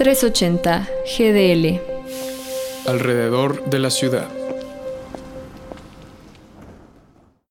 380 GDL. Alrededor de la ciudad.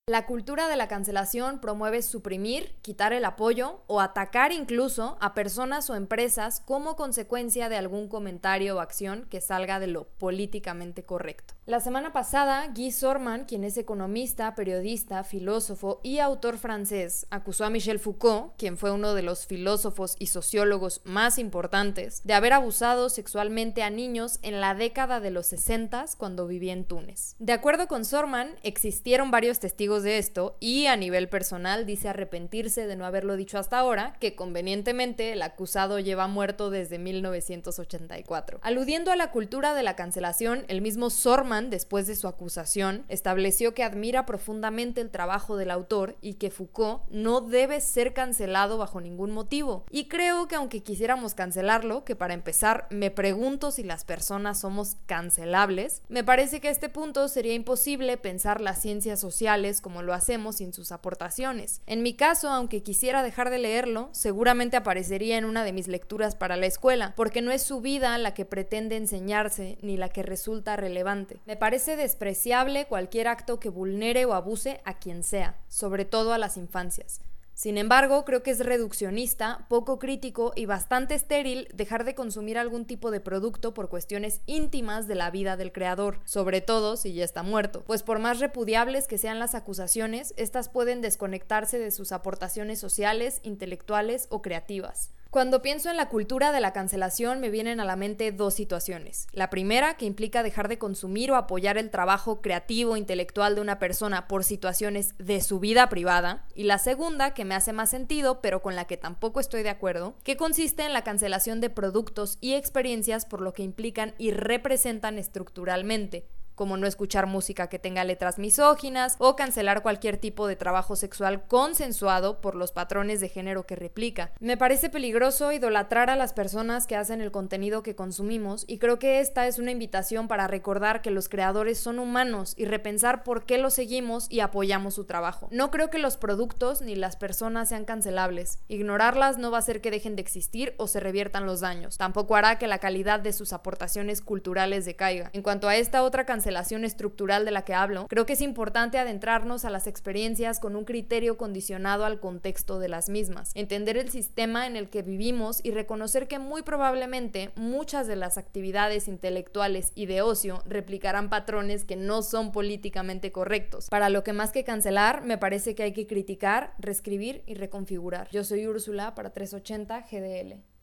La cultura de la cancelación promueve suprimir, quitar el apoyo o atacar incluso a personas o empresas como consecuencia de algún comentario o acción que salga de lo políticamente correcto. La semana pasada, Guy Sorman, quien es economista, periodista, filósofo y autor francés, acusó a Michel Foucault, quien fue uno de los filósofos y sociólogos más importantes, de haber abusado sexualmente a niños en la década de los 60 cuando vivía en Túnez. De acuerdo con Sorman, existieron varios testigos de esto y a nivel personal dice arrepentirse de no haberlo dicho hasta ahora, que convenientemente el acusado lleva muerto desde 1984. Aludiendo a la cultura de la cancelación, el mismo Sorman, después de su acusación, estableció que admira profundamente el trabajo del autor y que Foucault no debe ser cancelado bajo ningún motivo. Y creo que aunque quisiéramos cancelarlo, que para empezar me pregunto si las personas somos cancelables, me parece que a este punto sería imposible pensar las ciencias sociales como lo hacemos sin sus aportaciones. En mi caso, aunque quisiera dejar de leerlo, seguramente aparecería en una de mis lecturas para la escuela, porque no es su vida la que pretende enseñarse ni la que resulta relevante. Me parece despreciable cualquier acto que vulnere o abuse a quien sea, sobre todo a las infancias. Sin embargo, creo que es reduccionista, poco crítico y bastante estéril dejar de consumir algún tipo de producto por cuestiones íntimas de la vida del creador, sobre todo si ya está muerto, pues por más repudiables que sean las acusaciones, estas pueden desconectarse de sus aportaciones sociales, intelectuales o creativas. Cuando pienso en la cultura de la cancelación me vienen a la mente dos situaciones. La primera, que implica dejar de consumir o apoyar el trabajo creativo intelectual de una persona por situaciones de su vida privada. Y la segunda, que me hace más sentido, pero con la que tampoco estoy de acuerdo, que consiste en la cancelación de productos y experiencias por lo que implican y representan estructuralmente, como no escuchar música que tenga letras misóginas o cancelar cualquier tipo de trabajo sexual consensuado por los patrones de género que replica. Me parece peligroso idolatrar a las personas que hacen el contenido que consumimos y creo que esta es una invitación para recordar que los creadores son humanos y repensar por qué los seguimos y apoyamos su trabajo. No creo que los productos ni las personas sean cancelables. Ignorarlas no va a hacer que dejen de existir o se reviertan los daños. Tampoco hará que la calidad de sus aportaciones culturales decaiga. En cuanto a esta otra cancelación, estructural de la que hablo, creo que es importante adentrarnos a las experiencias con un criterio condicionado al contexto de las mismas, entender el sistema en el que vivimos y reconocer que muy probablemente muchas de las actividades intelectuales y de ocio replicarán patrones que no son políticamente correctos, para lo que más que cancelar me parece que hay que criticar, reescribir y reconfigurar. Yo soy Úrsula para 380 GDL.